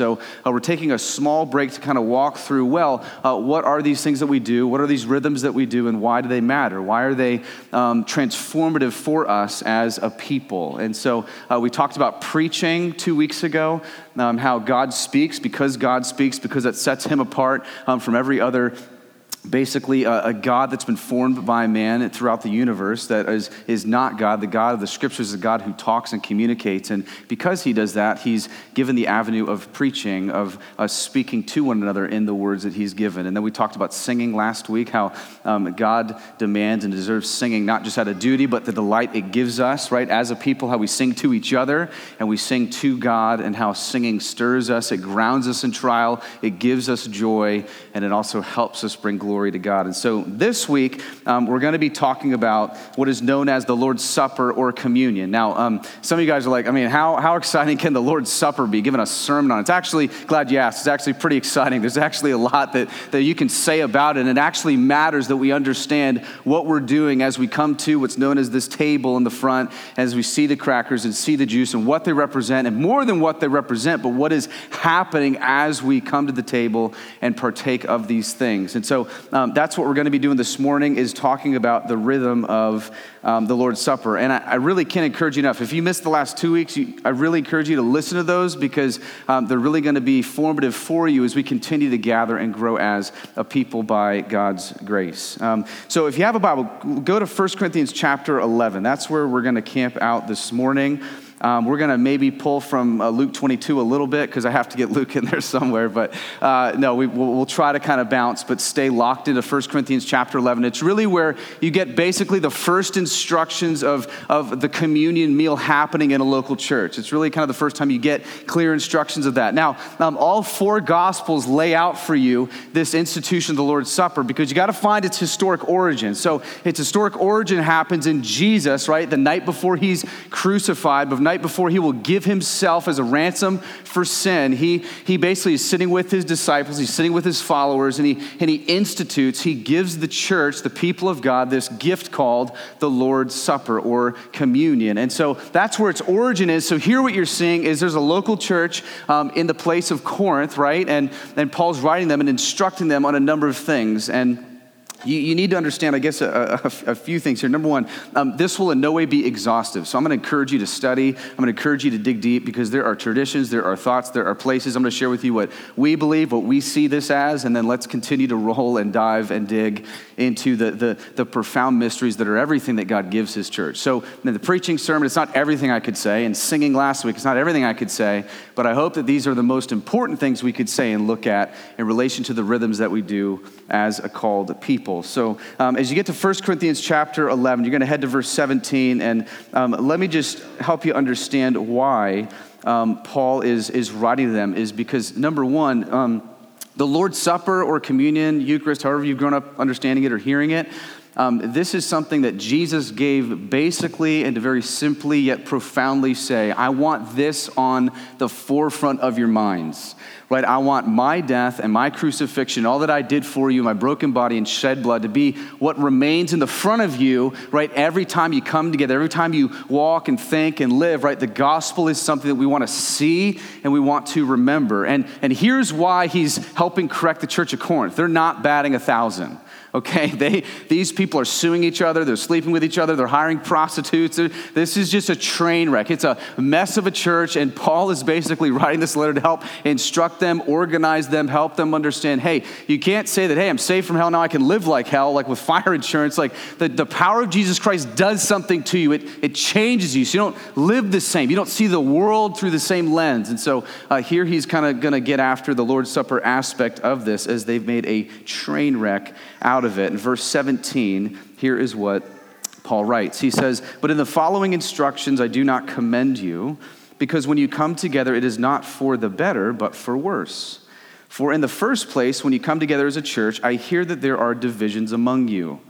So, uh, we're taking a small break to kind of walk through well, uh, what are these things that we do? What are these rhythms that we do, and why do they matter? Why are they um, transformative for us as a people? And so, uh, we talked about preaching two weeks ago, um, how God speaks because God speaks, because it sets him apart um, from every other basically a, a, God that's been formed by man throughout the universe that is, is not God. The God of the scriptures is a God who talks and communicates. And because he does that, he's given the avenue of preaching, of us speaking to one another in the words that he's given. And then we talked about singing last week, how um, God demands and deserves singing, not just out of duty, but the delight it gives us, right? As a people, how we sing to each other and we sing to God, and how singing stirs us, it grounds us in trial, it gives us joy, and it also helps us bring glory glory to God. And so this week, um, we're going to be talking about what is known as the Lord's Supper or communion. Now, um, some of you guys are like, I mean, how, how exciting can the Lord's Supper be? Given a sermon on. It's actually, glad you asked, it's actually pretty exciting. There's actually a lot that, that you can say about it, and it actually matters that we understand what we're doing as we come to what's known as this table in the front, as we see the crackers and see the juice and what they represent, and more than what they represent, but what is happening as we come to the table and partake of these things. And so um, that's what we're going to be doing this morning is talking about the rhythm of um, the Lord's Supper. And I, I, really can't encourage you enough. If you missed the last two weeks, you, I really encourage you to listen to those because um, they're really going to be formative for you as we continue to gather and grow as a people by God's grace. Um, so if you have a Bible, go to 1 Corinthians chapter 11. That's where we're going to camp out this morning. Um, we're going to maybe pull from uh, Luke 22 a little bit because I have to get Luke in there somewhere. But uh, no, we, will we'll try to kind of bounce, but stay locked into 1 Corinthians chapter 11. It's really where you get basically the first instructions of, of the communion meal happening in a local church. It's really kind of the first time you get clear instructions of that. Now, um, all four gospels lay out for you this institution of the Lord's Supper because you got to find its historic origin. So its historic origin happens in Jesus, right? The night before he's crucified, but night before he will give himself as a ransom for sin, he, he basically is sitting with his disciples, he's sitting with his followers, and he, and he institutes, he gives the church, the people of God, this gift called the Lord's Supper or communion. And so that's where its origin is. So here what you're seeing is there's a local church um, in the place of Corinth, right? And, and Paul's writing them and instructing them on a number of things. And you, you, need to understand, I guess, a, a, a few things here. Number one, um, this will in no way be exhaustive. So I'm going to encourage you to study. I'm going to encourage you to dig deep because there are traditions, there are thoughts, there are places. I'm going to share with you what we believe, what we see this as, and then let's continue to roll and dive and dig into the, the, the profound mysteries that are everything that God gives His church. So the preaching sermon, it's not everything I could say, and singing last week, it's not everything I could say, but I hope that these are the most important things we could say and look at in relation to the rhythms that we do as a called people people. So um, as you get to 1 Corinthians chapter 11, you're going to head to verse 17, and um, let me just help you understand why um, Paul is, is writing them, is because number one, um, the Lord's Supper or communion, Eucharist, however you've grown up understanding it or hearing it, um, this is something that Jesus gave basically and to very simply yet profoundly say, I want this on the forefront of your minds right? I want my death and my crucifixion, all that I did for you, my broken body and shed blood, to be what remains in the front of you, right? Every time you come together, every time you walk and think and live, right? The gospel is something that we want to see and we want to remember. And, and here's why he's helping correct the church of Corinth they're not batting a thousand okay? They, these people are suing each other, they're sleeping with each other, they're hiring prostitutes. This is just a train wreck. It's a mess of a church, and Paul is basically writing this letter to help instruct them, organize them, help them understand hey, you can't say that, hey, I'm safe from hell, now I can live like hell, like with fire insurance. Like the, the power of Jesus Christ does something to you, it, it changes you. So you don't live the same, you don't see the world through the same lens. And so uh, here he's kind of going to get after the Lord's Supper aspect of this as they've made a train wreck out of it. In verse 17, here is what Paul writes. He says, But in the following instructions I do not commend you, because when you come together, it is not for the better, but for worse. For in the first place, when you come together as a church, I hear that there are divisions among you.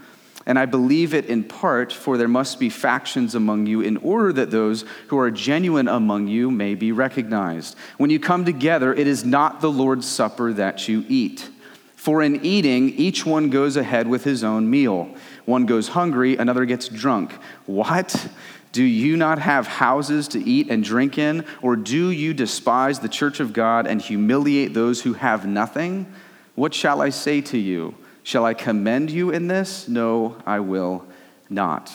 And I believe it in part, for there must be factions among you, in order that those who are genuine among you may be recognized. When you come together, it is not the Lord's Supper that you eat. For in eating, each one goes ahead with his own meal. One goes hungry, another gets drunk. What? Do you not have houses to eat and drink in? Or do you despise the church of God and humiliate those who have nothing? What shall I say to you? Shall I commend you in this? No, I will not.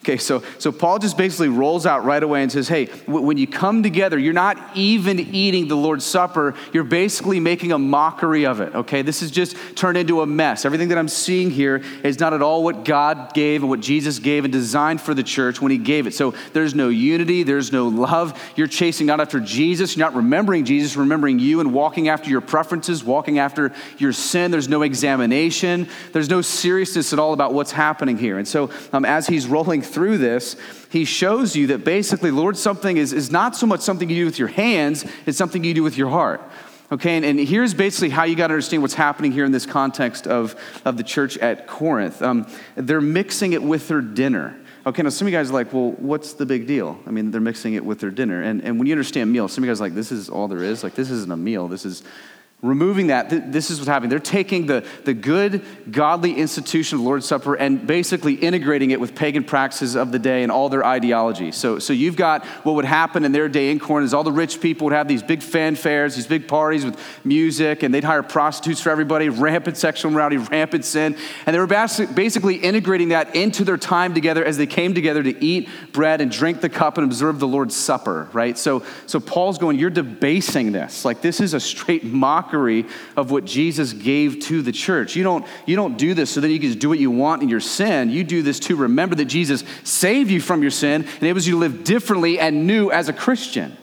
Okay, so, so Paul just basically rolls out right away and says, hey, w- when you come together, you're not even eating the Lord's Supper, you're basically making a mockery of it. Okay, this is just turned into a mess. Everything that I'm seeing here is not at all what God gave and what Jesus gave and designed for the church when He gave it. So there's no unity, there's no love. You're chasing not after Jesus, you're not remembering Jesus, remembering you and walking after your preferences, walking after your sin. There's no examination, there's no seriousness at all about what's happening here. And so um, as He's rolling through this, he shows you that basically, Lord, something is, is not so much something you do with your hands, it's something you do with your heart. Okay, and, and here's basically how you got to understand what's happening here in this context of, of the church at Corinth. Um, they're mixing it with their dinner. Okay, now some of you guys are like, well, what's the big deal? I mean, they're mixing it with their dinner. And, and when you understand meal, some of you guys are like, this is all there is. Like, this isn't a meal. This is removing that, th- this is what's happening. They're taking the, the good, godly institution of the Lord's Supper and basically integrating it with pagan practices of the day and all their ideology. So, so you've got what would happen in their day in Corinth is all the rich people would have these big fanfares, these big parties with music, and they'd hire prostitutes for everybody, rampant sexual immorality, rampant sin. And they were basically integrating that into their time together as they came together to eat bread and drink the cup and observe the Lord's Supper, right? So, so Paul's going, you're debasing this. Like this is a straight mock mockery of what Jesus gave to the church. You don't, you don't do this so that you can just do what you want in your sin. You do this to remember that Jesus saved you from your sin and enables you to live differently and new as a Christian.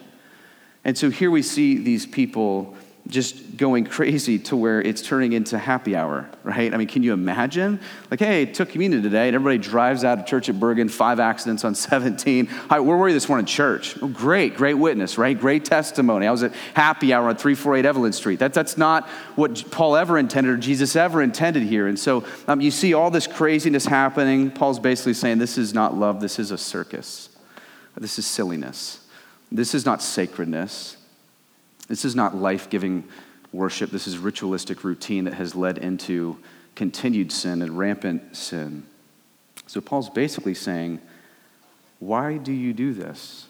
And so here we see these people just going crazy to where it's turning into happy hour, right? I mean, can you imagine? Like, hey, took communion today, and everybody drives out of church at Bergen, five accidents on 17. Hi, where were you this morning? Church. Oh, great, great witness, right? Great testimony. I was at happy hour on 348 Evelyn Street. That, that's not what Paul ever intended or Jesus ever intended here. And so um, you see all this craziness happening. Paul's basically saying this is not love, this is a circus. This is silliness. This is not sacredness. This is not life giving worship. This is ritualistic routine that has led into continued sin and rampant sin. So Paul's basically saying, Why do you do this?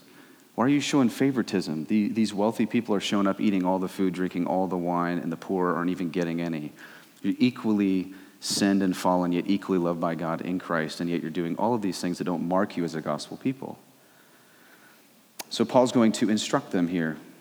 Why are you showing favoritism? The, these wealthy people are showing up eating all the food, drinking all the wine, and the poor aren't even getting any. You're equally sinned and fallen, yet equally loved by God in Christ, and yet you're doing all of these things that don't mark you as a gospel people. So Paul's going to instruct them here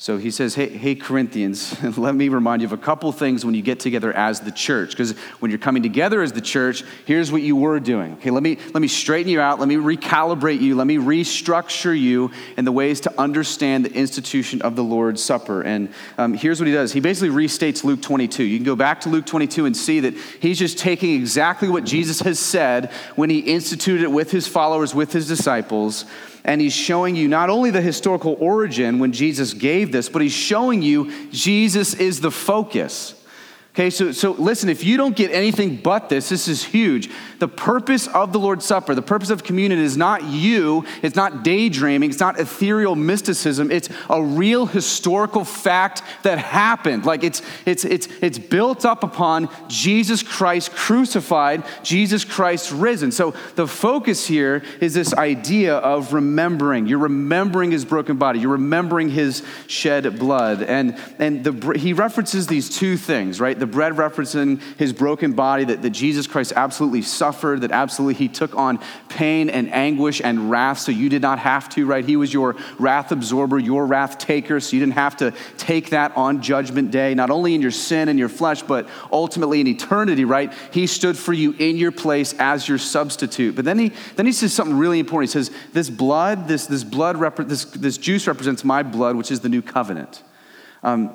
So he says, hey, hey, Corinthians, let me remind you of a couple things when you get together as the church. Because when you're coming together as the church, here's what you were doing. Okay, let me, let me straighten you out. Let me recalibrate you. Let me restructure you in the ways to understand the institution of the Lord's Supper. And um, here's what he does he basically restates Luke 22. You can go back to Luke 22 and see that he's just taking exactly what Jesus has said when he instituted it with his followers, with his disciples and he's showing you not only the historical origin when Jesus gave this, but he's showing you Jesus is the focus. Okay, so, so listen, if you don't get anything but this, this is huge. The purpose of the Lord's Supper, the purpose of communion is not you, it's not daydreaming, it's not ethereal mysticism, it's a real historical fact that happened. Like it's, it's, it's, it's built up upon Jesus Christ crucified, Jesus Christ risen. So the focus here is this idea of remembering. You're remembering his broken body, you're remembering his shed blood. And, and the, he references these two things, right? the bread referencing his broken body, that, that Jesus Christ absolutely suffered, that absolutely he took on pain and anguish and wrath, so you did not have to, right? He was your wrath absorber, your wrath taker, so you didn't have to take that on judgment day, not only in your sin and your flesh, but ultimately in eternity, right? He stood for you in your place as your substitute. But then he then he says something really important. He says, This blood, this, this blood, this, this juice represents my blood, which is the new covenant. Um,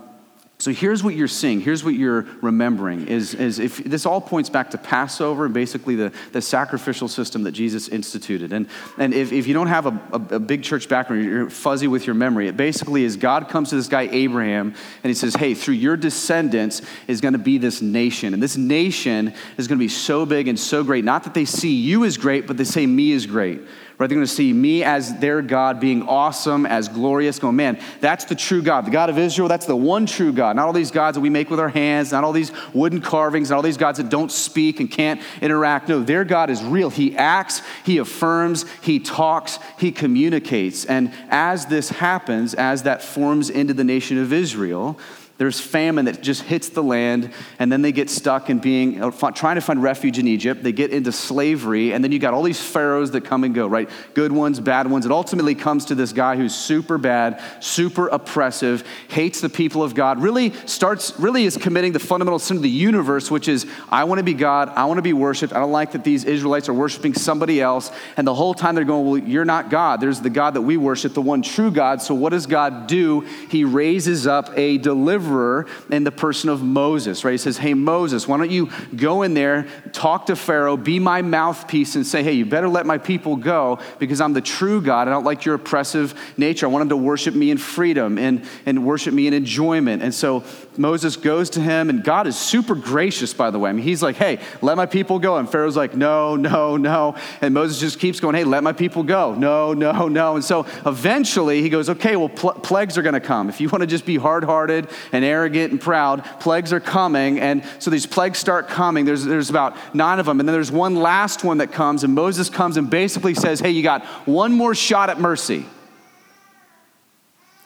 So here's what you're seeing. Here's what you're remembering is, is if this all points back to Passover and basically the, the sacrificial system that Jesus instituted. And, and if, if you don't have a, a, a big church background, you're fuzzy with your memory, it basically is God comes to this guy Abraham and he says, Hey, through your descendants is going to be this nation. And this nation is going to be so big and so great. Not that they see you as great, but they say me is great right? They're going to see me as their God being awesome, as glorious, going, man, that's the true God. The God of Israel, that's the one true God. Not all these gods that we make with our hands, not all these wooden carvings, not all these gods that don't speak and can't interact. No, their God is real. He acts, He affirms, He talks, He communicates. And as this happens, as that forms into the nation of Israel, there's famine that just hits the land, and then they get stuck in being uh, trying to find refuge in Egypt. They get into slavery, and then you got all these pharaohs that come and go, right? Good ones, bad ones. It ultimately comes to this guy who's super bad, super oppressive, hates the people of God. Really starts, really is committing the fundamental sin of the universe, which is I want to be God, I want to be worshipped. I don't like that these Israelites are worshiping somebody else. And the whole time they're going, well, you're not God. There's the God that we worship, the one true God. So what does God do? He raises up a deliverer deliverer in the person of Moses, right? He says, Hey, Moses, why don't you go in there, talk to Pharaoh, be my mouthpiece, and say, Hey, you better let my people go because I'm the true God. I don't like your oppressive nature. I want them to worship me in freedom and, and worship me in enjoyment. And so Moses goes to him, and God is super gracious, by the way. I mean, he's like, Hey, let my people go. And Pharaoh's like, No, no, no. And Moses just keeps going, Hey, let my people go. No, no, no. And so eventually he goes, Okay, well, pl- plagues are going to come. If you want to just be hard hearted and arrogant and proud, plagues are coming. And so these plagues start coming. There's, there's about nine of them. And then there's one last one that comes, and Moses comes and basically says, Hey, you got one more shot at mercy.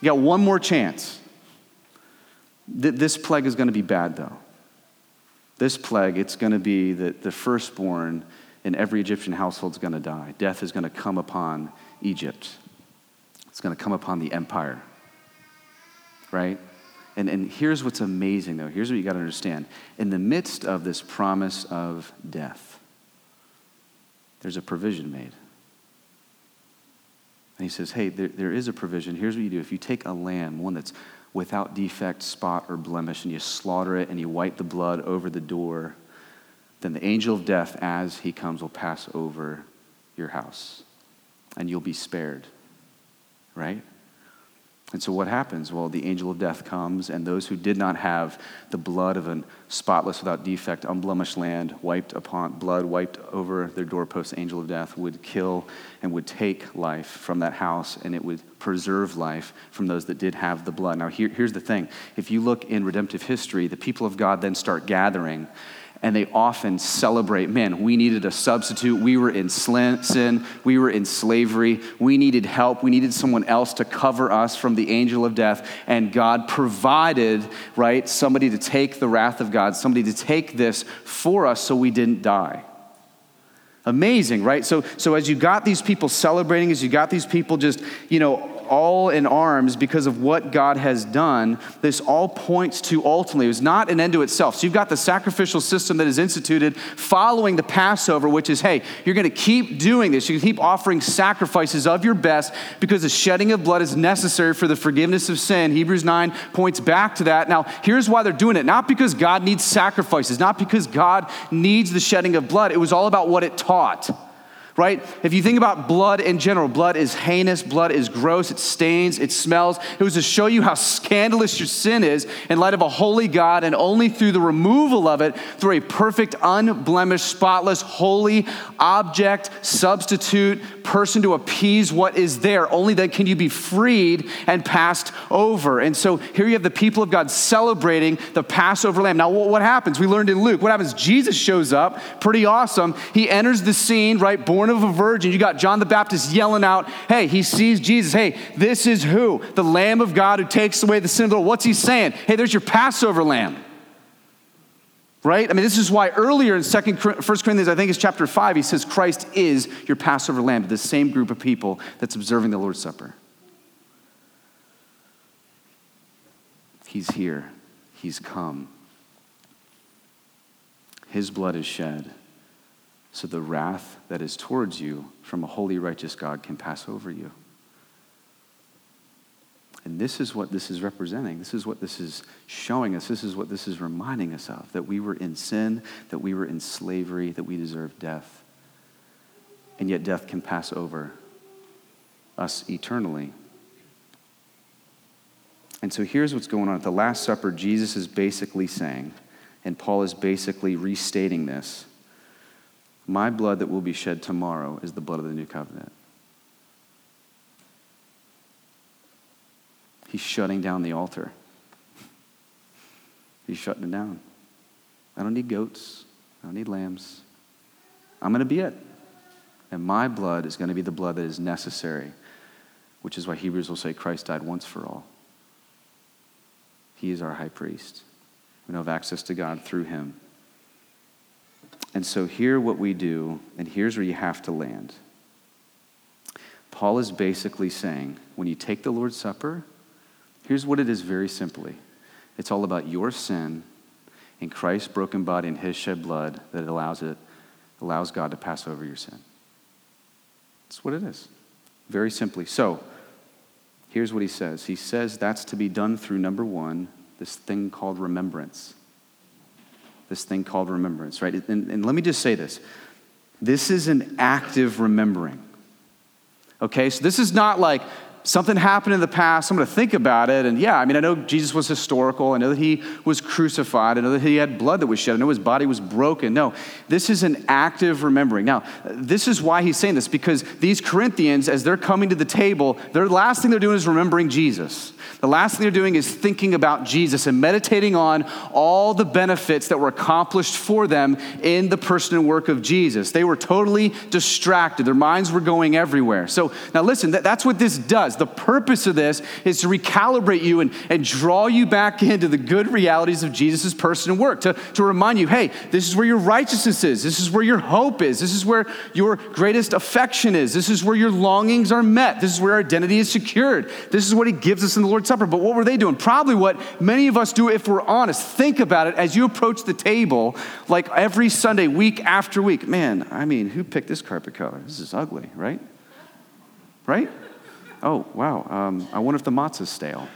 You got one more chance. This plague is going to be bad, though. This plague, it's going to be that the firstborn in every Egyptian household is going to die. Death is going to come upon Egypt, it's going to come upon the empire, right? And, and here's what's amazing, though. Here's what you got to understand. In the midst of this promise of death, there's a provision made. And he says, Hey, there, there is a provision. Here's what you do. If you take a lamb, one that's without defect, spot, or blemish, and you slaughter it and you wipe the blood over the door, then the angel of death, as he comes, will pass over your house and you'll be spared. Right? And so what happens? Well, the angel of death comes, and those who did not have the blood of a spotless, without defect, unblemished land wiped upon, blood wiped over their doorposts, angel of death would kill and would take life from that house, and it would preserve life from those that did have the blood. Now, here, here's the thing if you look in redemptive history, the people of God then start gathering and they often celebrate man, we needed a substitute. We were in sin. We were in slavery. We needed help. We needed someone else to cover us from the angel of death. And God provided, right, somebody to take the wrath of God, somebody to take this for us so we didn't die. Amazing, right? So, so as you got these people celebrating, as you got these people just, you know, all in arms because of what God has done, this all points to ultimately, it was not an end to itself. So you've got the sacrificial system that is instituted following the Passover, which is, hey, you're going to keep doing this. You keep offering sacrifices of your best because the shedding of blood is necessary for the forgiveness of sin. Hebrews 9 points back to that. Now, here's why they're doing it not because God needs sacrifices, not because God needs the shedding of blood. It was all about what it taught right? If you think about blood in general, blood is heinous, blood is gross, it stains, it smells. It was to show you how scandalous your sin is in light of a holy God, and only through the removal of it, through a perfect, unblemished, spotless, holy object, substitute, person to appease what is there. Only then can you be freed and passed over. And so here you have the people of God celebrating the Passover lamb. Now, what happens? We learned in Luke. What happens? Jesus shows up, pretty awesome. He enters the scene, right? Born of a virgin. You got John the Baptist yelling out, hey, he sees Jesus. Hey, this is who? The Lamb of God who takes away the sin of the world. What's he saying? Hey, there's your Passover lamb right? I mean, this is why earlier in Second, 1 Corinthians, I think it's chapter 5, he says Christ is your Passover lamb, the same group of people that's observing the Lord's Supper. He's here, he's come. His blood is shed so the wrath that is towards you from a holy, righteous God can pass over you. And this is what this is representing. This is what this is showing us. This is what this is reminding us of that we were in sin, that we were in slavery, that we deserved death. And yet death can pass over us eternally. And so here's what's going on. At the Last Supper, Jesus is basically saying, and Paul is basically restating this My blood that will be shed tomorrow is the blood of the new covenant. He's shutting down the altar. He's shutting it down. I don't need goats. I don't need lambs. I'm going to be it. And my blood is going to be the blood that is necessary, which is why Hebrews will say Christ died once for all. He is our high priest. We have access to God through him. And so, here what we do, and here's where you have to land. Paul is basically saying when you take the Lord's Supper, here's what it is very simply it's all about your sin and Christ's broken body and his shed blood that allows it allows God to pass over your sin. That's what it is. Very simply. So, here's what he says. He says that's to be done through number 1, this thing called remembrance. This thing called remembrance, right? And, and let me just say this this is an active remembering. Okay, so this is not like something happened in the past. I'm going to think about it. And yeah, I mean, I know Jesus was historical. I know that he was crucified. I know that he had blood that was shed. I know his body was broken. No, this is an active remembering. Now, this is why he's saying this because these Corinthians, as they're coming to the table, the last thing they're doing is remembering Jesus. The last thing they're doing is thinking about Jesus and meditating on all the benefits that were accomplished for them in the person and work of Jesus. They were totally distracted, their minds were going everywhere. So, now listen, that, that's what this does. The purpose of this is to recalibrate you and, and draw you back into the good realities of Jesus' person and work, to, to remind you hey, this is where your righteousness is, this is where your hope is, this is where your greatest affection is, this is where your longings are met, this is where our identity is secured, this is what He gives us in the Lord's Supper. But what were they doing? Probably what many of us do if we're honest. Think about it as you approach the table, like every Sunday, week after week. Man, I mean, who picked this carpet color? This is ugly, right? Right? Oh, wow. Um, I wonder if the matzah's stale.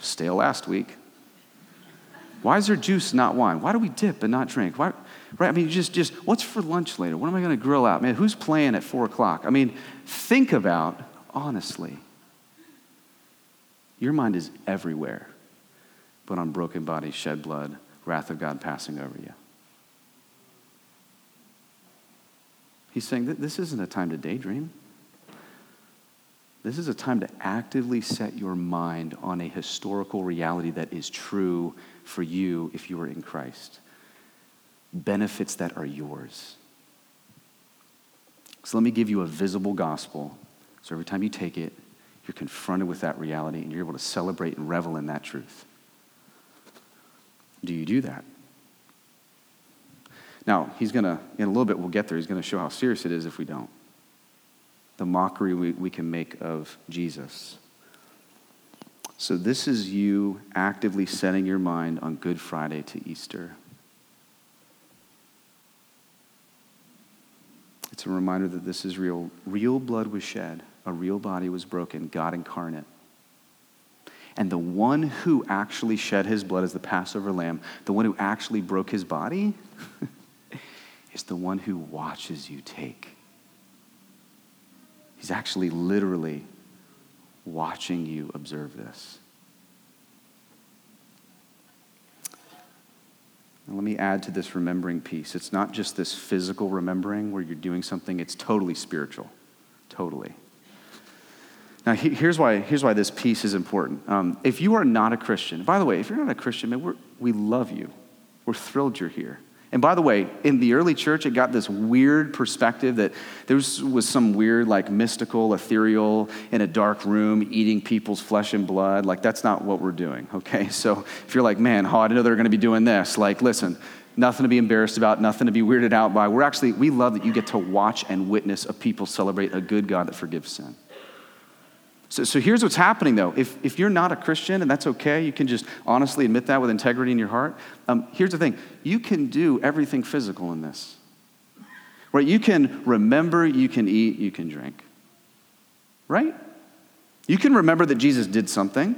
Stale last week. Why is there juice, not wine? Why do we dip and not drink? Why, right? I mean, just, just what's for lunch later? What am I going to grill out? Man, who's playing at four o'clock? I mean, think about honestly your mind is everywhere, but on broken bodies, shed blood, wrath of God passing over you. He's saying that this isn't a time to daydream. This is a time to actively set your mind on a historical reality that is true for you if you are in Christ. Benefits that are yours. So let me give you a visible gospel. So every time you take it, you're confronted with that reality and you're able to celebrate and revel in that truth. Do you do that? Now, he's going to, in a little bit, we'll get there, he's going to show how serious it is if we don't. The mockery we, we can make of Jesus. So, this is you actively setting your mind on Good Friday to Easter. It's a reminder that this is real. Real blood was shed a real body was broken, God incarnate. And the one who actually shed his blood as the Passover lamb, the one who actually broke his body, is the one who watches you take. He's actually literally watching you observe this. Let me add to this remembering piece. It's not just this physical remembering where you're doing something, it's totally spiritual. Totally. Now, here's why, here's why this piece is important. Um, if you are not a Christian, by the way, if you're not a Christian, man, we love you. We're thrilled you're here. And by the way, in the early church, it got this weird perspective that there was, was some weird, like mystical, ethereal, in a dark room, eating people's flesh and blood. Like, that's not what we're doing, okay? So if you're like, man, oh, I didn't know they were going to be doing this, like, listen, nothing to be embarrassed about, nothing to be weirded out by. We're actually, we love that you get to watch and witness a people celebrate a good God that forgives sin. So, so here's what's happening though. If, if you're not a Christian, and that's okay, you can just honestly admit that with integrity in your heart. Um, here's the thing you can do everything physical in this. Right? You can remember, you can eat, you can drink. Right? You can remember that Jesus did something.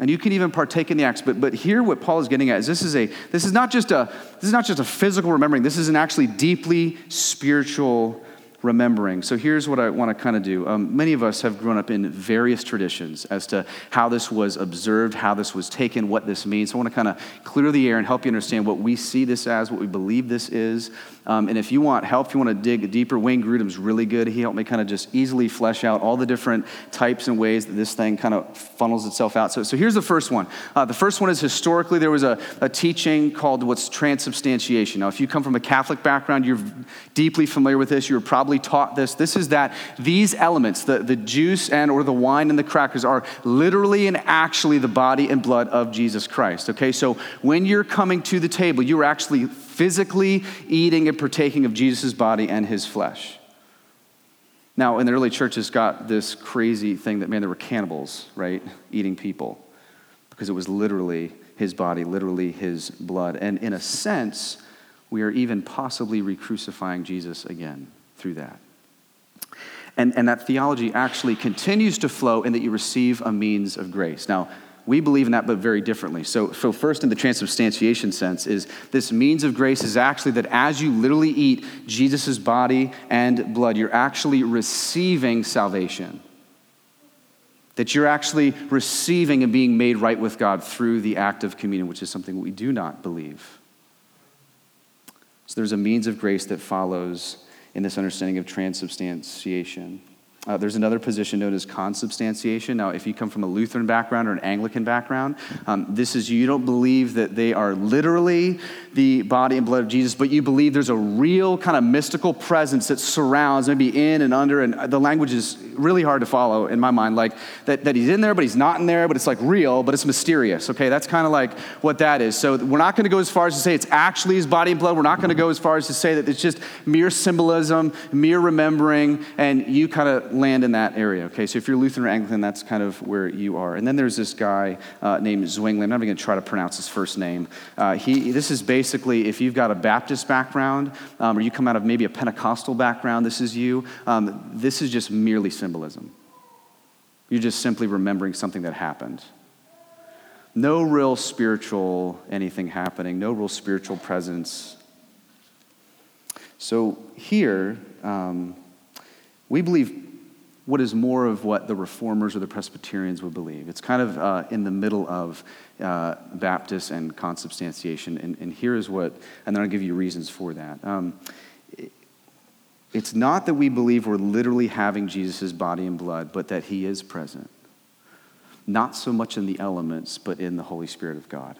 And you can even partake in the acts. But, but here what Paul is getting at is this is a this is not just a this is not just a physical remembering, this is an actually deeply spiritual remembering. So here's what I want to kind of do. Um, many of us have grown up in various traditions as to how this was observed, how this was taken, what this means. So I want to kind of clear the air and help you understand what we see this as, what we believe this is. Um, and if you want help, if you want to dig deeper, Wayne Grudem's really good. He helped me kind of just easily flesh out all the different types and ways that this thing kind of funnels itself out. So, so here's the first one. Uh, the first one is historically there was a, a teaching called what's transubstantiation. Now, if you come from a Catholic background, you're deeply familiar with this. You were probably taught this. This is that these elements, the, the juice and or the wine and the crackers, are literally and actually the body and blood of Jesus Christ. Okay, so when you're coming to the table, you're actually physically eating and partaking of Jesus' body and his flesh. Now, in the early churches, got this crazy thing that, man, there were cannibals, right? Eating people because it was literally his body, literally his blood. And in a sense, we are even possibly re crucifying Jesus again through that. And, and that theology actually continues to flow in that you receive a means of grace. Now, we believe in that, but very differently. So, so, first, in the transubstantiation sense, is this means of grace is actually that as you literally eat Jesus' body and blood, you're actually receiving salvation. That you're actually receiving and being made right with God through the act of communion, which is something we do not believe. So, there's a means of grace that follows in this understanding of transubstantiation. Uh, there's another position known as consubstantiation. Now, if you come from a Lutheran background or an Anglican background, um, this is you don't believe that they are literally the body and blood of Jesus, but you believe there's a real kind of mystical presence that surrounds, maybe in and under, and the language is really hard to follow in my mind. Like that, that he's in there, but he's not in there, but it's like real, but it's mysterious. Okay, that's kind of like what that is. So we're not going to go as far as to say it's actually his body and blood. We're not going to go as far as to say that it's just mere symbolism, mere remembering, and you kind of land in that area, okay? So if you're Lutheran or Anglican, that's kind of where you are. And then there's this guy uh, named Zwingli. I'm not even going to try to pronounce his first name. Uh, he, this is basically if you've got a Baptist background um, or you come out of maybe a Pentecostal background, this is you. Um, this is just merely symbolism. You're just simply remembering something that happened. No real spiritual anything happening, no real spiritual presence. So here, um, we believe what is more of what the reformers or the Presbyterians would believe. It's kind of uh, in the middle of uh, Baptist and consubstantiation. And, and here is what, and then I'll give you reasons for that. Um, it's not that we believe we're literally having Jesus' body and blood, but that he is present. Not so much in the elements, but in the Holy Spirit of God,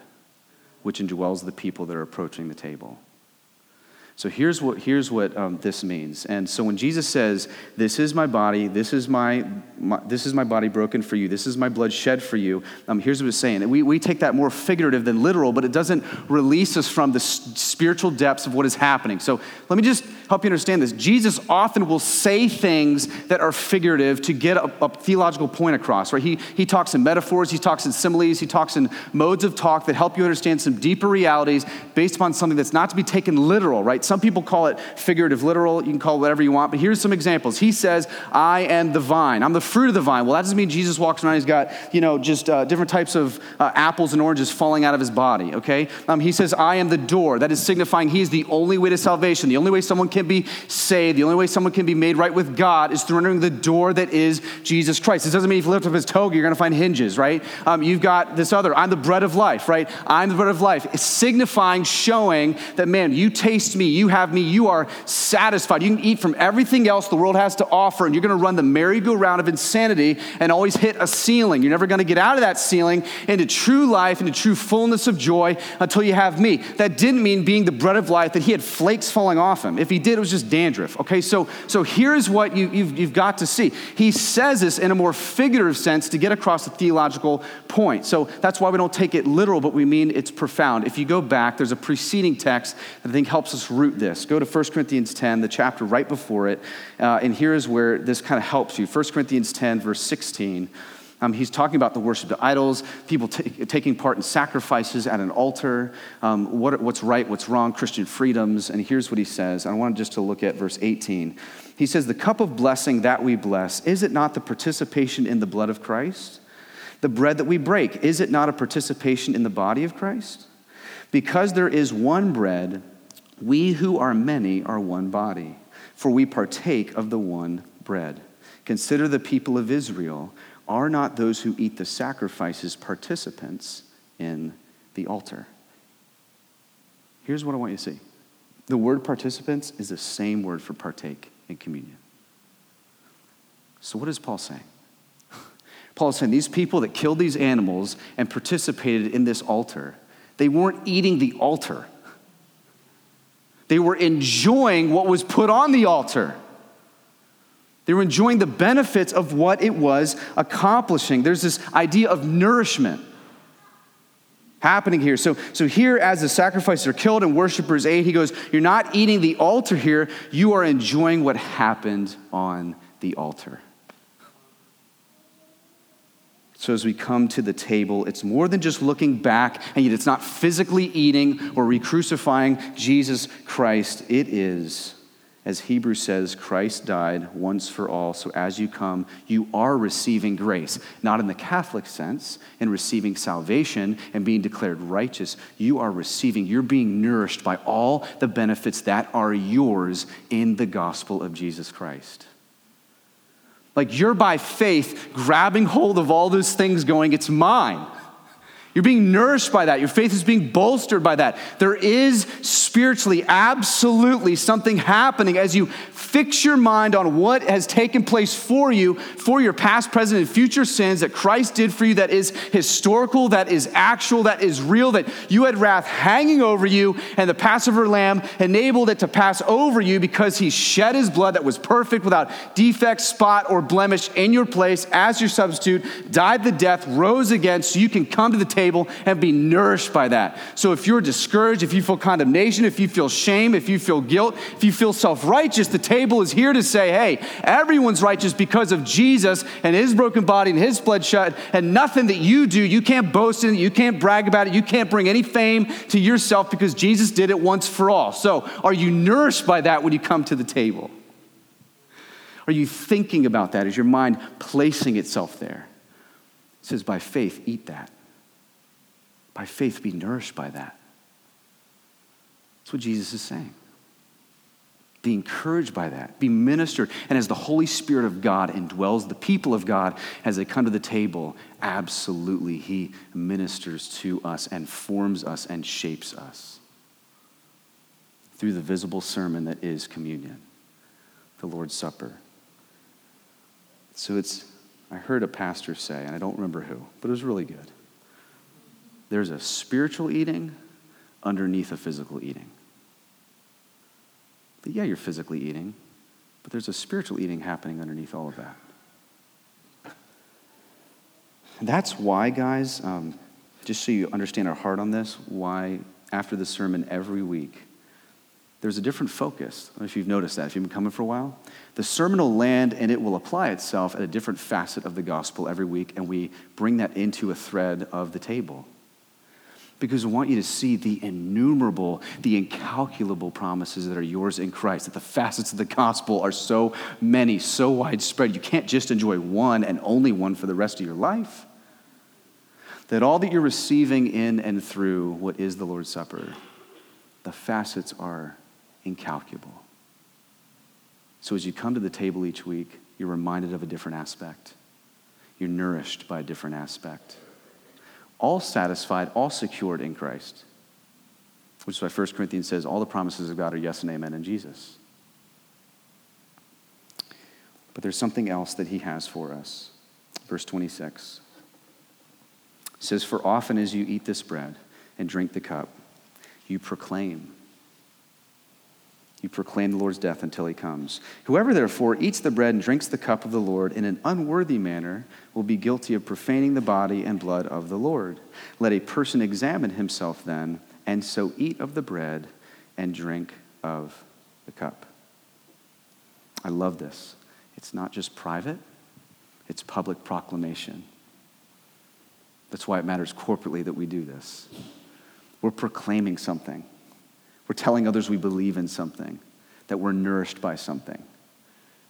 which indwells the people that are approaching the table. So here's what, here's what um, this means. And so when Jesus says, This is my body, this is my, my, this is my body broken for you, this is my blood shed for you, um, here's what it's saying. We, we take that more figurative than literal, but it doesn't release us from the spiritual depths of what is happening. So let me just help you understand this. Jesus often will say things that are figurative to get a, a theological point across, right? He, he talks in metaphors, he talks in similes, he talks in modes of talk that help you understand some deeper realities based upon something that's not to be taken literal, right? Some people call it figurative literal. You can call it whatever you want, but here's some examples. He says, I am the vine. I'm the fruit of the vine. Well, that doesn't mean Jesus walks around, he's got, you know, just uh, different types of uh, apples and oranges falling out of his body, okay? Um, he says, I am the door. That is signifying he is the only way to salvation. The only way someone can be saved, the only way someone can be made right with God is through entering the door that is Jesus Christ. This doesn't mean if you lift up his toga, you're going to find hinges, right? Um, you've got this other, I'm the bread of life, right? I'm the bread of life. It's signifying, showing that, man, you taste me, you have me, you are satisfied. You can eat from everything else the world has to offer, and you're going to run the merry-go-round of insanity and always hit a ceiling. You're never going to get out of that ceiling into true life, into true fullness of joy until you have me. That didn't mean being the bread of life, that he had flakes falling off him. If he did, it was just dandruff. Okay, so, so here's what you, you've, you've got to see. He says this in a more figurative sense to get across a theological point. So that's why we don't take it literal, but we mean it's profound. If you go back, there's a preceding text that I think helps us root this. Go to 1 Corinthians 10, the chapter right before it, uh, and here is where this kind of helps you. 1 Corinthians 10, verse 16. Um, he's talking about the worship of idols, people t- taking part in sacrifices at an altar, um, what, what's right, what's wrong, Christian freedoms. And here's what he says. I want just to look at verse 18. He says, The cup of blessing that we bless, is it not the participation in the blood of Christ? The bread that we break, is it not a participation in the body of Christ? Because there is one bread, we who are many are one body, for we partake of the one bread. Consider the people of Israel are not those who eat the sacrifices participants in the altar? Here's what I want you to see the word participants is the same word for partake in communion. So, what is Paul saying? Paul is saying these people that killed these animals and participated in this altar, they weren't eating the altar. They were enjoying what was put on the altar. They were enjoying the benefits of what it was accomplishing. There's this idea of nourishment happening here. So, so here, as the sacrifices are killed and worshipers ate, he goes, You're not eating the altar here, you are enjoying what happened on the altar. So, as we come to the table, it's more than just looking back, and yet it's not physically eating or re crucifying Jesus Christ. It is as Hebrews says, Christ died once for all. So as you come, you are receiving grace. Not in the Catholic sense, in receiving salvation and being declared righteous. You are receiving, you're being nourished by all the benefits that are yours in the gospel of Jesus Christ. Like you're by faith grabbing hold of all those things, going, It's mine. You're being nourished by that. Your faith is being bolstered by that. There is spiritually, absolutely something happening as you fix your mind on what has taken place for you, for your past, present, and future sins that Christ did for you that is historical, that is actual, that is real, that you had wrath hanging over you, and the Passover lamb enabled it to pass over you because he shed his blood that was perfect without defect, spot, or blemish in your place as your substitute, died the death, rose again, so you can come to the table and be nourished by that. So if you're discouraged, if you feel condemnation, if you feel shame, if you feel guilt, if you feel self righteous, the table table is here to say, hey, everyone's righteous because of Jesus and his broken body and his blood shed, and nothing that you do, you can't boast in it, you can't brag about it, you can't bring any fame to yourself because Jesus did it once for all. So, are you nourished by that when you come to the table? Are you thinking about that? Is your mind placing itself there? It says, by faith, eat that. By faith, be nourished by that. That's what Jesus is saying. Be encouraged by that. Be ministered. And as the Holy Spirit of God indwells the people of God as they come to the table, absolutely, He ministers to us and forms us and shapes us through the visible sermon that is communion, the Lord's Supper. So it's, I heard a pastor say, and I don't remember who, but it was really good. There's a spiritual eating underneath a physical eating that, yeah, you're physically eating, but there's a spiritual eating happening underneath all of that. That's why, guys, um, just so you understand our heart on this, why after the sermon every week, there's a different focus. I don't know if you've noticed that, if you've been coming for a while. The sermon will land and it will apply itself at a different facet of the gospel every week, and we bring that into a thread of the table because I want you to see the innumerable, the incalculable promises that are yours in Christ, that the facets of the gospel are so many, so widespread. You can't just enjoy one and only one for the rest of your life. That all that you're receiving in and through what is the Lord's Supper, the facets are incalculable. So as you come to the table each week, you're reminded of a different aspect. You're nourished by a different aspect all satisfied, all secured in Christ. Which is why 1 Corinthians says all the promises of God are yes and amen in Jesus. But there's something else that he has for us. Verse 26 it says, For often as you eat this bread and drink the cup, you proclaim you proclaim the Lord's death until he comes. Whoever therefore eats the bread and drinks the cup of the Lord in an unworthy manner will be guilty of profaning the body and blood of the Lord. Let a person examine himself then, and so eat of the bread and drink of the cup. I love this. It's not just private, it's public proclamation. That's why it matters corporately that we do this. We're proclaiming something, we're telling others we believe in something, that we're nourished by something.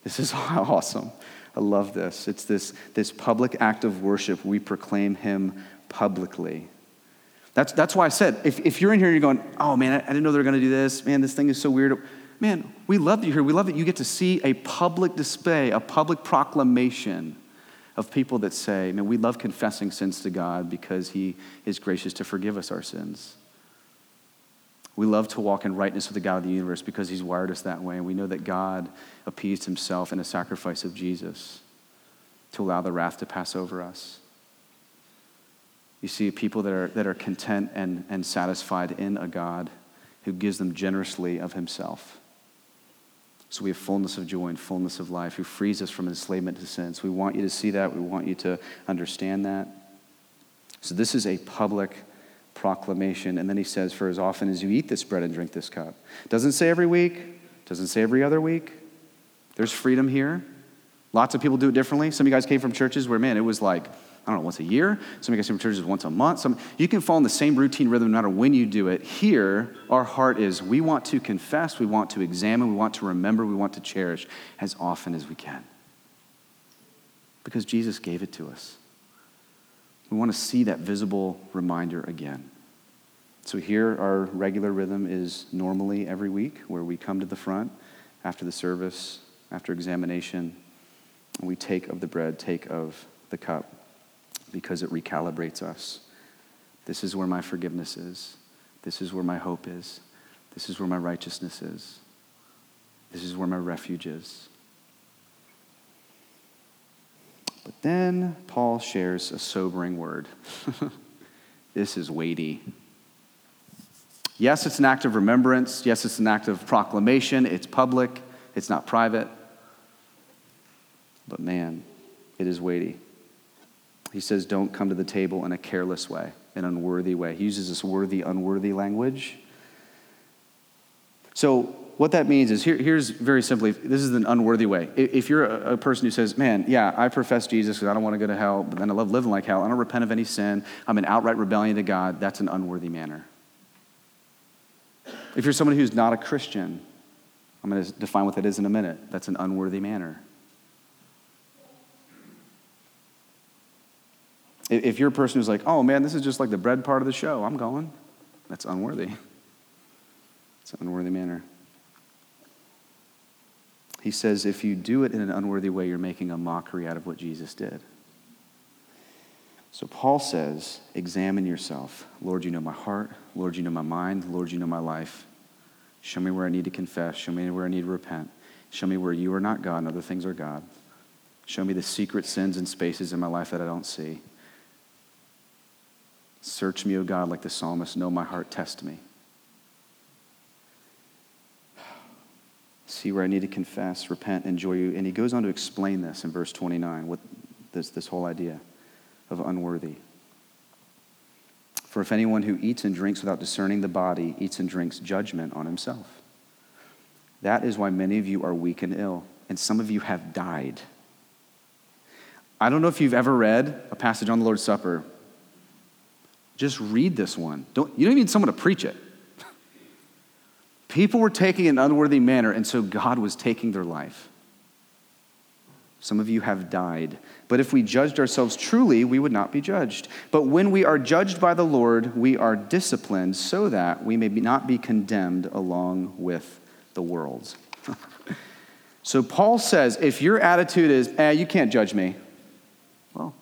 This is awesome. I love this. It's this, this public act of worship. We proclaim him publicly. That's, that's why I said, if, if you're in here and you're going, oh man, I, I didn't know they were going to do this. Man, this thing is so weird. Man, we love you're here. We love that you get to see a public display, a public proclamation of people that say, man, we love confessing sins to God because he is gracious to forgive us our sins. We love to walk in rightness with the God of the universe because he's wired us that way. And we know that God appeased himself in a sacrifice of Jesus to allow the wrath to pass over us. You see people that are, that are content and, and satisfied in a God who gives them generously of himself. So we have fullness of joy and fullness of life, who frees us from enslavement to sin. So we want you to see that. We want you to understand that. So this is a public proclamation. And then he says, For as often as you eat this bread and drink this cup. Doesn't say every week, doesn't say every other week. There's freedom here. Lots of people do it differently. Some of you guys came from churches where, man, it was like I don't know, once a year. Some of you guys came from churches once a month. Some, you can fall in the same routine rhythm no matter when you do it. Here, our heart is we want to confess, we want to examine, we want to remember, we want to cherish as often as we can. Because Jesus gave it to us. We want to see that visible reminder again. So here, our regular rhythm is normally every week, where we come to the front after the service, after examination, and we take of the bread, take of the cup because it recalibrates us. This is where my forgiveness is. This is where my hope is. This is where my righteousness is. This is where my refuge is. But then Paul shares a sobering word. this is weighty. Yes, it's an act of remembrance. Yes, it's an act of proclamation. It's public, it's not private. But man, it is weighty. He says, don't come to the table in a careless way, an unworthy way. He uses this worthy, unworthy language. So, what that means is here, here's very simply this is an unworthy way. If you're a, a person who says, Man, yeah, I profess Jesus because I don't want to go to hell, but then I love living like hell, I don't repent of any sin, I'm in outright rebellion to God, that's an unworthy manner. If you're someone who's not a Christian, I'm going to define what that is in a minute, that's an unworthy manner. If you're a person who's like, oh man, this is just like the bread part of the show, I'm going, that's unworthy. It's an unworthy manner. He says, if you do it in an unworthy way, you're making a mockery out of what Jesus did. So Paul says, examine yourself. Lord, you know my heart. Lord, you know my mind. Lord, you know my life. Show me where I need to confess. Show me where I need to repent. Show me where you are not God and other things are God. Show me the secret sins and spaces in my life that I don't see. Search me, O God, like the psalmist. Know my heart, test me. See where I need to confess, repent, enjoy you. And he goes on to explain this in verse 29, what this, this whole idea of unworthy. For if anyone who eats and drinks without discerning the body eats and drinks judgment on himself. That is why many of you are weak and ill, and some of you have died. I don't know if you've ever read a passage on the Lord's Supper just read this one. Don't, you don't need someone to preach it. People were taking an unworthy manner, and so God was taking their life. Some of you have died. But if we judged ourselves truly, we would not be judged. But when we are judged by the Lord, we are disciplined so that we may not be condemned along with the world. so Paul says if your attitude is, eh, you can't judge me, well,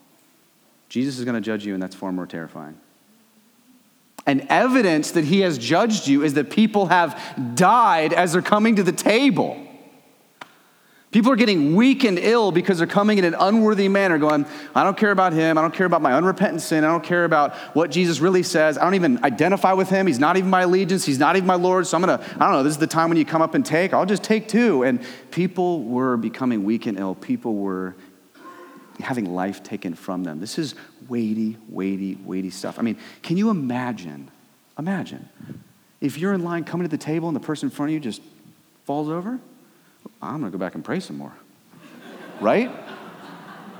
Jesus is going to judge you, and that's far more terrifying. And evidence that he has judged you is that people have died as they're coming to the table. People are getting weak and ill because they're coming in an unworthy manner, going, I don't care about him. I don't care about my unrepentant sin. I don't care about what Jesus really says. I don't even identify with him. He's not even my allegiance. He's not even my Lord. So I'm going to, I don't know, this is the time when you come up and take. I'll just take two. And people were becoming weak and ill. People were having life taken from them. This is weighty, weighty, weighty stuff. I mean, can you imagine? Imagine if you're in line coming to the table and the person in front of you just falls over. I'm going to go back and pray some more. right?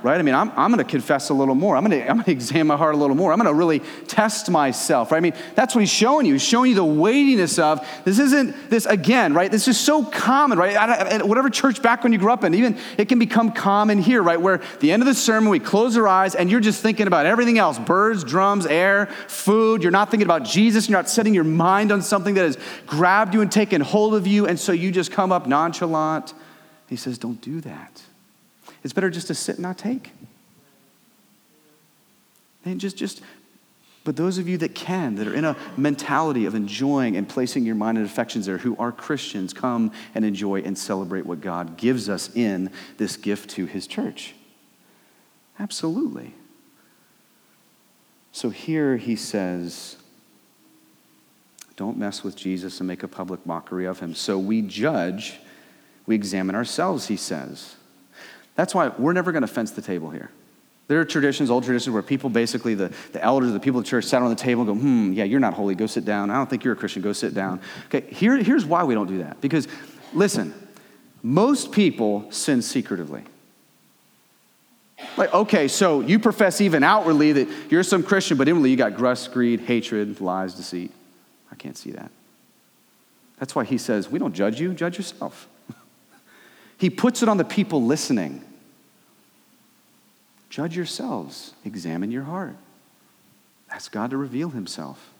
Right? I mean, I'm, I'm going to confess a little more. I'm going to I'm going to examine my heart a little more. I'm going to really test myself, right? I mean, that's what he's showing you. He's showing you the weightiness of this isn't this again, right? This is so common, right? I, whatever church background you grew up in, even it can become common here, right? Where the end of the sermon, we close our eyes and you're just thinking about everything else birds, drums, air, food. You're not thinking about Jesus. You're not setting your mind on something that has grabbed you and taken hold of you. And so you just come up nonchalant. He says, Don't do that. It's better just to sit and not take. And just, just, but those of you that can, that are in a mentality of enjoying and placing your mind and affections there, who are Christians, come and enjoy and celebrate what God gives us in this gift to His church. Absolutely. So here he says, don't mess with Jesus and make a public mockery of him. So we judge, we examine ourselves, he says. That's why we're never going to fence the table here. There are traditions, old traditions, where people basically, the, the elders, the people of the church, sat on the table and go, hmm, yeah, you're not holy, go sit down. I don't think you're a Christian, go sit down. Okay, Here, here's why we don't do that. Because, listen, most people sin secretively. Like, okay, so you profess even outwardly that you're some Christian, but inwardly you got lust, greed, hatred, lies, deceit. I can't see that. That's why he says, we don't judge you, judge yourself. He puts it on the people listening. Judge yourselves, examine your heart. Ask God to reveal himself.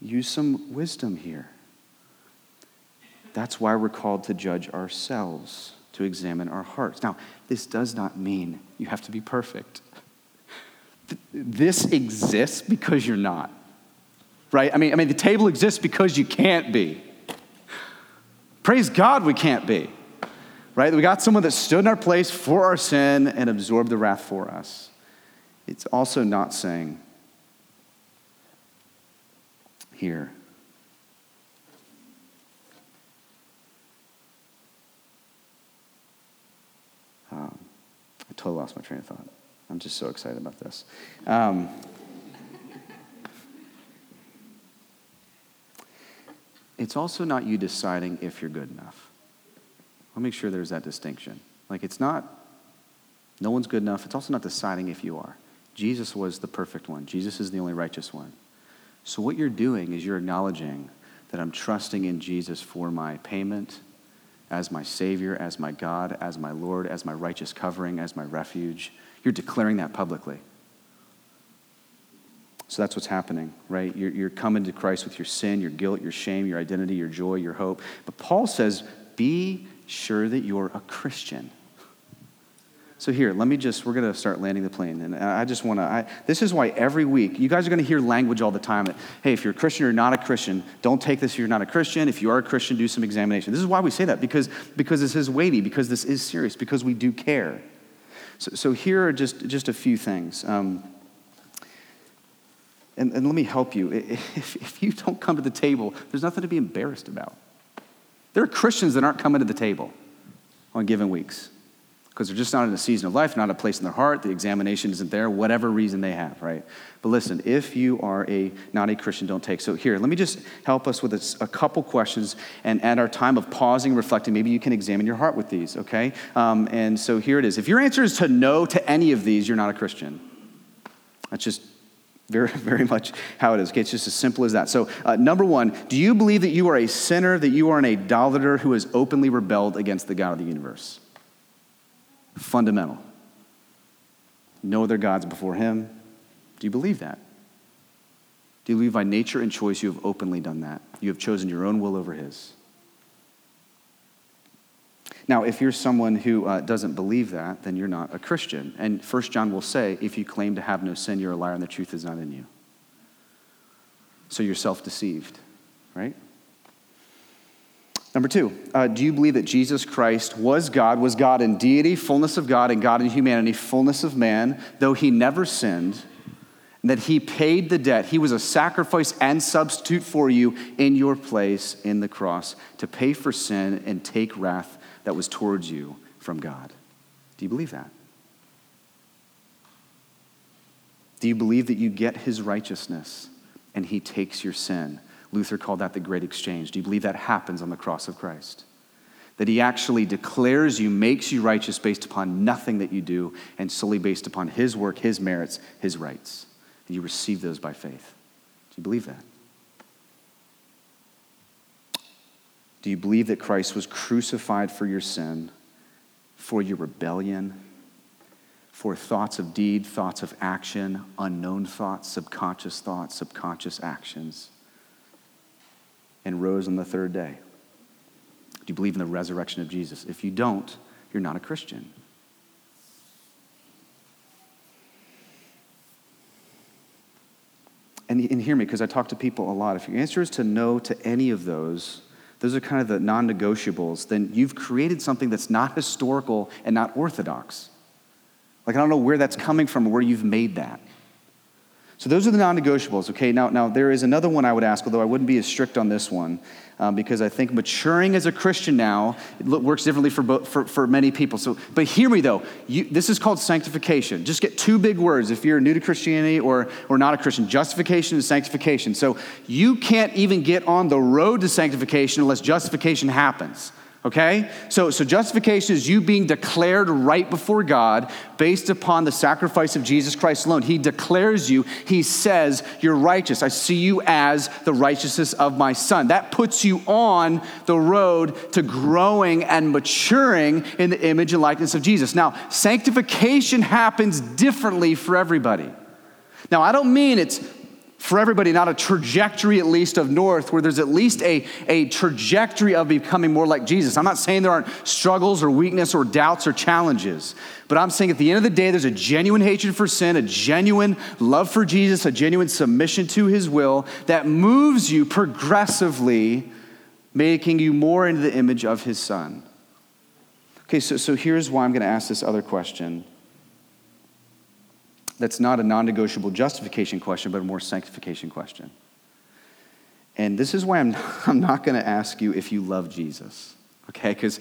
Use some wisdom here. That's why we're called to judge ourselves, to examine our hearts. Now, this does not mean you have to be perfect. This exists because you're not. Right? I mean, I mean the table exists because you can't be. Praise God we can't be right? We got someone that stood in our place for our sin and absorbed the wrath for us. It's also not saying here. Um, I totally lost my train of thought. I'm just so excited about this. Um, it's also not you deciding if you're good enough. I'll make sure there's that distinction. Like, it's not, no one's good enough. It's also not deciding if you are. Jesus was the perfect one, Jesus is the only righteous one. So, what you're doing is you're acknowledging that I'm trusting in Jesus for my payment as my Savior, as my God, as my Lord, as my righteous covering, as my refuge. You're declaring that publicly. So that's what's happening, right? You're, you're, coming to Christ with your sin, your guilt, your shame, your identity, your joy, your hope. But Paul says, be sure that you're a Christian. So here, let me just, we're going to start landing the plane. And I just want to, this is why every week, you guys are going to hear language all the time that, hey, if you're a Christian or not a Christian, don't take this if you're not a Christian. If you are a Christian, do some examination. This is why we say that, because, because this is weighty, because this is serious, because we do care. So, so here are just, just a few things. Um, and, and let me help you. If, if you don't come to the table, there's nothing to be embarrassed about. There are Christians that aren't coming to the table on given weeks because they're just not in a season of life, not a place in their heart. The examination isn't there, whatever reason they have, right? But listen, if you are a not a Christian, don't take. So here, let me just help us with a, a couple questions, and at our time of pausing, reflecting, maybe you can examine your heart with these, okay? Um, and so here it is. If your answer is to no to any of these, you're not a Christian. That's just very, very much how it is. Okay, it's just as simple as that. So, uh, number one, do you believe that you are a sinner, that you are an idolater who has openly rebelled against the God of the universe? Fundamental. No other gods before him. Do you believe that? Do you believe by nature and choice you have openly done that? You have chosen your own will over his. Now, if you're someone who uh, doesn't believe that, then you're not a Christian. And First John will say, if you claim to have no sin, you're a liar and the truth is not in you. So you're self deceived, right? Number two, uh, do you believe that Jesus Christ was God, was God in deity, fullness of God, and God in humanity, fullness of man, though he never sinned, and that he paid the debt? He was a sacrifice and substitute for you in your place in the cross to pay for sin and take wrath that was towards you from God. Do you believe that? Do you believe that you get his righteousness and he takes your sin? Luther called that the great exchange. Do you believe that happens on the cross of Christ? that he actually declares you, makes you righteous based upon nothing that you do, and solely based upon his work, his merits, his rights. And you receive those by faith. Do you believe that? Do you believe that Christ was crucified for your sin, for your rebellion, for thoughts of deed, thoughts of action, unknown thoughts, subconscious thoughts, subconscious actions, and rose on the third day? Do you believe in the resurrection of Jesus? If you don't, you're not a Christian. And, and hear me, because I talk to people a lot. If your answer is to no to any of those, those are kind of the non negotiables, then you've created something that's not historical and not orthodox. Like, I don't know where that's coming from or where you've made that. So those are the non-negotiables. Okay. Now, now there is another one I would ask, although I wouldn't be as strict on this one, um, because I think maturing as a Christian now works differently for, both, for, for many people. So, but hear me though. You, this is called sanctification. Just get two big words if you're new to Christianity or or not a Christian: justification and sanctification. So you can't even get on the road to sanctification unless justification happens. Okay? So, so justification is you being declared right before God based upon the sacrifice of Jesus Christ alone. He declares you, He says, You're righteous. I see you as the righteousness of my Son. That puts you on the road to growing and maturing in the image and likeness of Jesus. Now, sanctification happens differently for everybody. Now, I don't mean it's for everybody, not a trajectory at least of north, where there's at least a, a trajectory of becoming more like Jesus. I'm not saying there aren't struggles or weakness or doubts or challenges, but I'm saying at the end of the day, there's a genuine hatred for sin, a genuine love for Jesus, a genuine submission to his will that moves you progressively, making you more into the image of his son. Okay, so, so here's why I'm going to ask this other question that's not a non negotiable justification question, but a more sanctification question. And this is why I'm, I'm not going to ask you if you love Jesus, okay? Because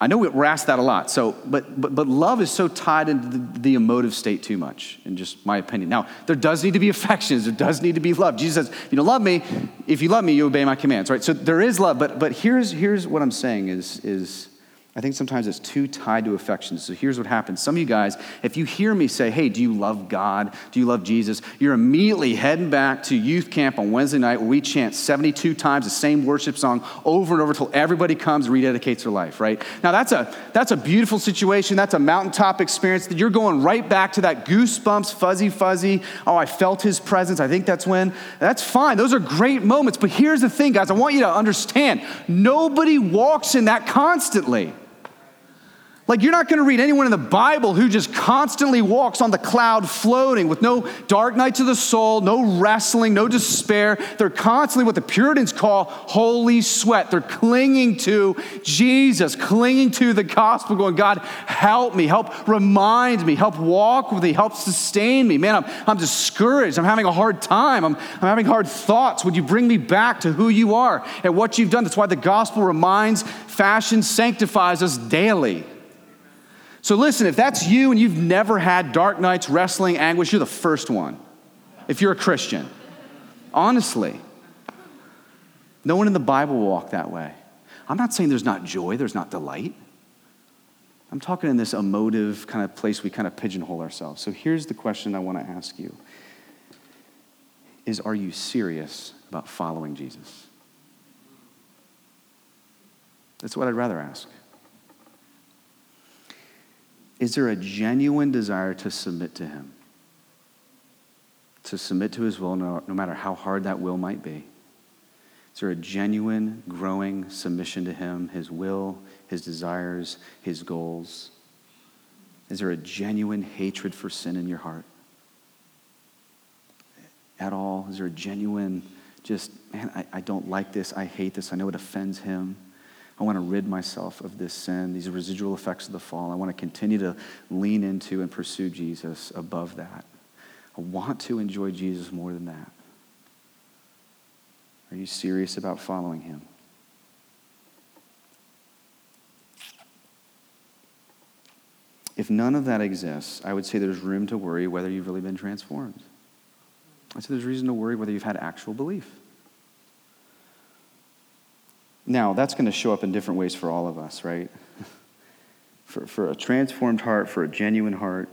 I know we're asked that a lot. So, but, but, but love is so tied into the, the, emotive state too much, in just my opinion. Now, there does need to be affections. There does need to be love. Jesus says, you know, love me. If you love me, you obey my commands, right? So there is love. But, but here's, here's what I'm saying is, is I think sometimes it's too tied to affections. So here's what happens. Some of you guys, if you hear me say, hey, do you love God? Do you love Jesus? You're immediately heading back to youth camp on Wednesday night where we chant 72 times the same worship song over and over until everybody comes and rededicates their life, right? Now that's a that's a beautiful situation. That's a mountaintop experience that you're going right back to that goosebumps, fuzzy, fuzzy. Oh, I felt his presence. I think that's when. That's fine. Those are great moments. But here's the thing, guys. I want you to understand nobody walks in that constantly. Like, you're not going to read anyone in the Bible who just constantly walks on the cloud floating with no dark nights of the soul, no wrestling, no despair. They're constantly what the Puritans call holy sweat. They're clinging to Jesus, clinging to the gospel, going, God, help me, help remind me, help walk with me, help sustain me. Man, I'm, I'm discouraged. I'm having a hard time. I'm, I'm having hard thoughts. Would you bring me back to who you are and what you've done? That's why the gospel reminds, fashions, sanctifies us daily. So listen, if that's you and you've never had dark nights, wrestling, anguish, you're the first one. If you're a Christian. Honestly. No one in the Bible walked that way. I'm not saying there's not joy, there's not delight. I'm talking in this emotive kind of place we kind of pigeonhole ourselves. So here's the question I want to ask you is are you serious about following Jesus? That's what I'd rather ask. Is there a genuine desire to submit to Him? To submit to His will, no, no matter how hard that will might be? Is there a genuine, growing submission to Him, His will, His desires, His goals? Is there a genuine hatred for sin in your heart? At all? Is there a genuine, just, man, I, I don't like this, I hate this, I know it offends Him? I want to rid myself of this sin, these residual effects of the fall. I want to continue to lean into and pursue Jesus above that. I want to enjoy Jesus more than that. Are you serious about following him? If none of that exists, I would say there's room to worry whether you've really been transformed. I say there's reason to worry whether you've had actual belief. Now, that's going to show up in different ways for all of us, right? for, for a transformed heart, for a genuine heart,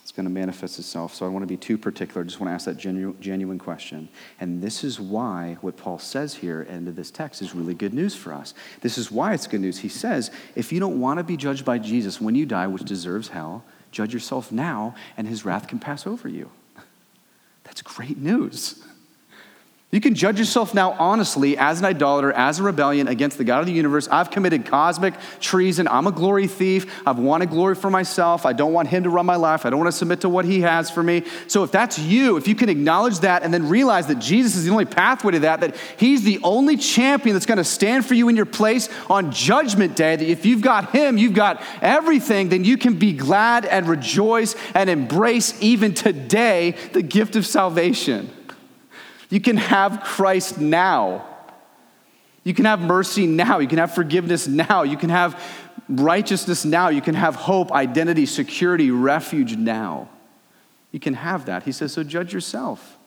it's going to manifest itself. So I want to be too particular. I just want to ask that genu- genuine question. And this is why what Paul says here into this text is really good news for us. This is why it's good news. He says, if you don't want to be judged by Jesus when you die, which deserves hell, judge yourself now, and his wrath can pass over you. That's great news. You can judge yourself now honestly as an idolater, as a rebellion against the God of the universe. I've committed cosmic treason. I'm a glory thief. I've wanted glory for myself. I don't want Him to run my life. I don't want to submit to what He has for me. So, if that's you, if you can acknowledge that and then realize that Jesus is the only pathway to that, that He's the only champion that's going to stand for you in your place on Judgment Day, that if you've got Him, you've got everything, then you can be glad and rejoice and embrace even today the gift of salvation. You can have Christ now. You can have mercy now. You can have forgiveness now. You can have righteousness now. You can have hope, identity, security, refuge now. You can have that. He says, so judge yourself.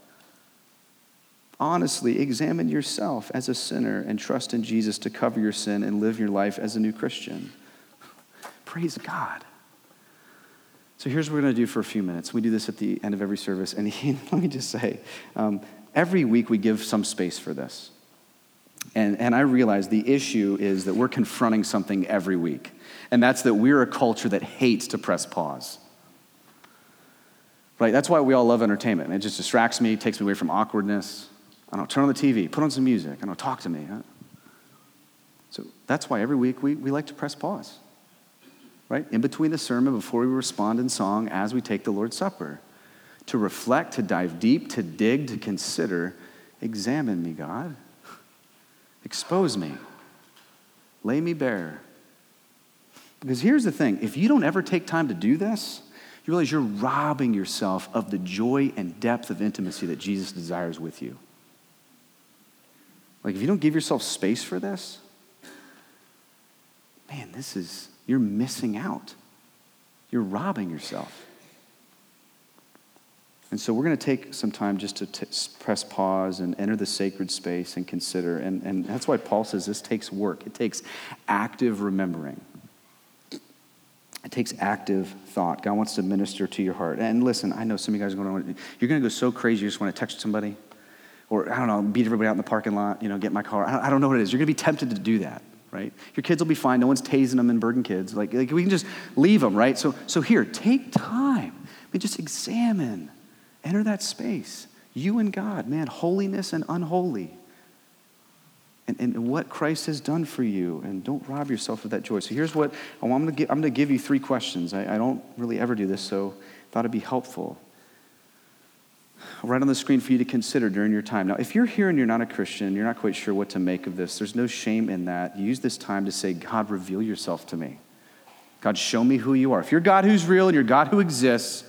Honestly, examine yourself as a sinner and trust in Jesus to cover your sin and live your life as a new Christian. Praise God. So here's what we're going to do for a few minutes. We do this at the end of every service. And he, let me just say, um, every week we give some space for this. And, and I realize the issue is that we're confronting something every week, and that's that we're a culture that hates to press pause. Right? That's why we all love entertainment. It just distracts me, takes me away from awkwardness. I don't turn on the TV, put on some music. I don't talk to me. So that's why every week we, we like to press pause. Right? In between the sermon, before we respond in song, as we take the Lord's Supper to reflect, to dive deep, to dig, to consider. Examine me, God. Expose me. Lay me bare. Because here's the thing if you don't ever take time to do this, you realize you're robbing yourself of the joy and depth of intimacy that Jesus desires with you. Like, if you don't give yourself space for this, man, this is, you're missing out. You're robbing yourself. And so we're going to take some time just to t- press pause and enter the sacred space and consider. And, and that's why Paul says this takes work, it takes active remembering. It takes active thought. God wants to minister to your heart. And listen, I know some of you guys are going to, you're going to go so crazy, you just want to text somebody. Or, I don't know, beat everybody out in the parking lot, you know, get my car. I don't know what it is. You're going to be tempted to do that, right? Your kids will be fine. No one's tasing them in Bergen Kids. Like, like we can just leave them, right? So, so here, take time. I mean, just examine Enter that space. You and God, man, holiness and unholy. And, and what Christ has done for you. And don't rob yourself of that joy. So here's what I'm going to give, I'm going to give you three questions. I, I don't really ever do this, so I thought it'd be helpful. Right on the screen for you to consider during your time. Now, if you're here and you're not a Christian, you're not quite sure what to make of this, there's no shame in that. Use this time to say, God, reveal yourself to me. God, show me who you are. If you're God who's real and you're God who exists,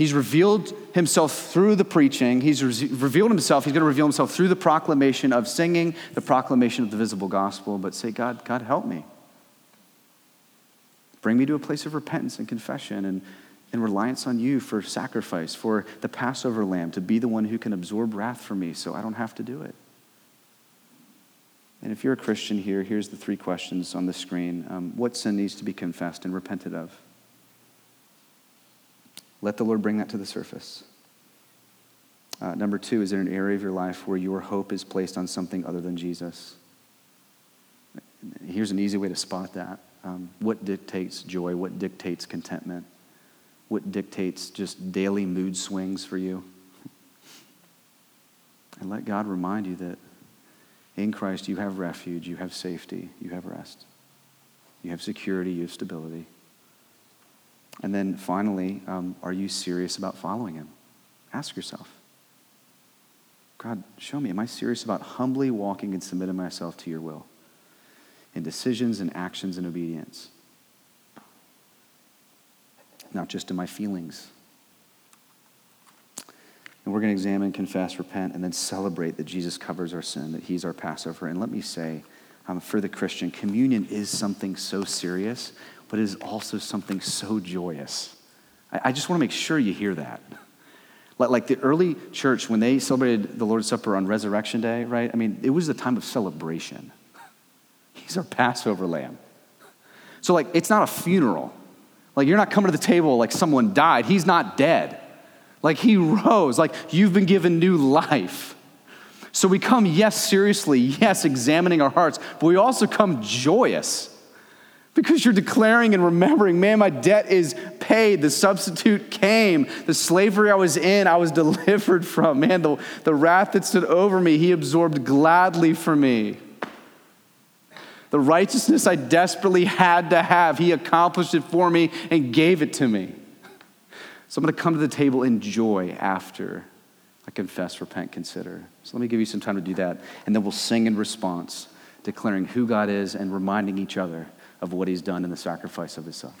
He's revealed himself through the preaching. He's re- revealed himself. He's going to reveal himself through the proclamation of singing, the proclamation of the visible gospel. But say, God, God, help me. Bring me to a place of repentance and confession and, and reliance on you for sacrifice, for the Passover lamb to be the one who can absorb wrath for me so I don't have to do it. And if you're a Christian here, here's the three questions on the screen. Um, what sin needs to be confessed and repented of? Let the Lord bring that to the surface. Uh, number two, is there an area of your life where your hope is placed on something other than Jesus? Here's an easy way to spot that. Um, what dictates joy? What dictates contentment? What dictates just daily mood swings for you? And let God remind you that in Christ you have refuge, you have safety, you have rest, you have security, you have stability. And then finally, um, are you serious about following him? Ask yourself God, show me, am I serious about humbly walking and submitting myself to your will in decisions and actions and obedience? Not just in my feelings. And we're going to examine, confess, repent, and then celebrate that Jesus covers our sin, that he's our Passover. And let me say, um, for the Christian, communion is something so serious but it is also something so joyous. I, just want to make sure you hear that. Like the early church, when they celebrated the Lord's Supper on Resurrection Day, right? I mean, it was a time of celebration. He's our Passover lamb. So, like, it's not a funeral. Like, you're not coming to the table like someone died. He's not dead. Like, he rose. Like, you've been given new life. So, we come, yes, seriously, yes, examining our hearts, but we also come joyous because you're declaring and remembering, man, my debt is paid. The substitute came. The slavery I was in, I was delivered from. Man, the, the wrath that stood over me, he absorbed gladly for me. The righteousness I desperately had to have, he accomplished it for me and gave it to me. So I'm going to come to the table in joy after I confess, repent, consider. So let me give you some time to do that. And then we'll sing in response, declaring who God is and reminding each other of what he's done in the sacrifice of his son.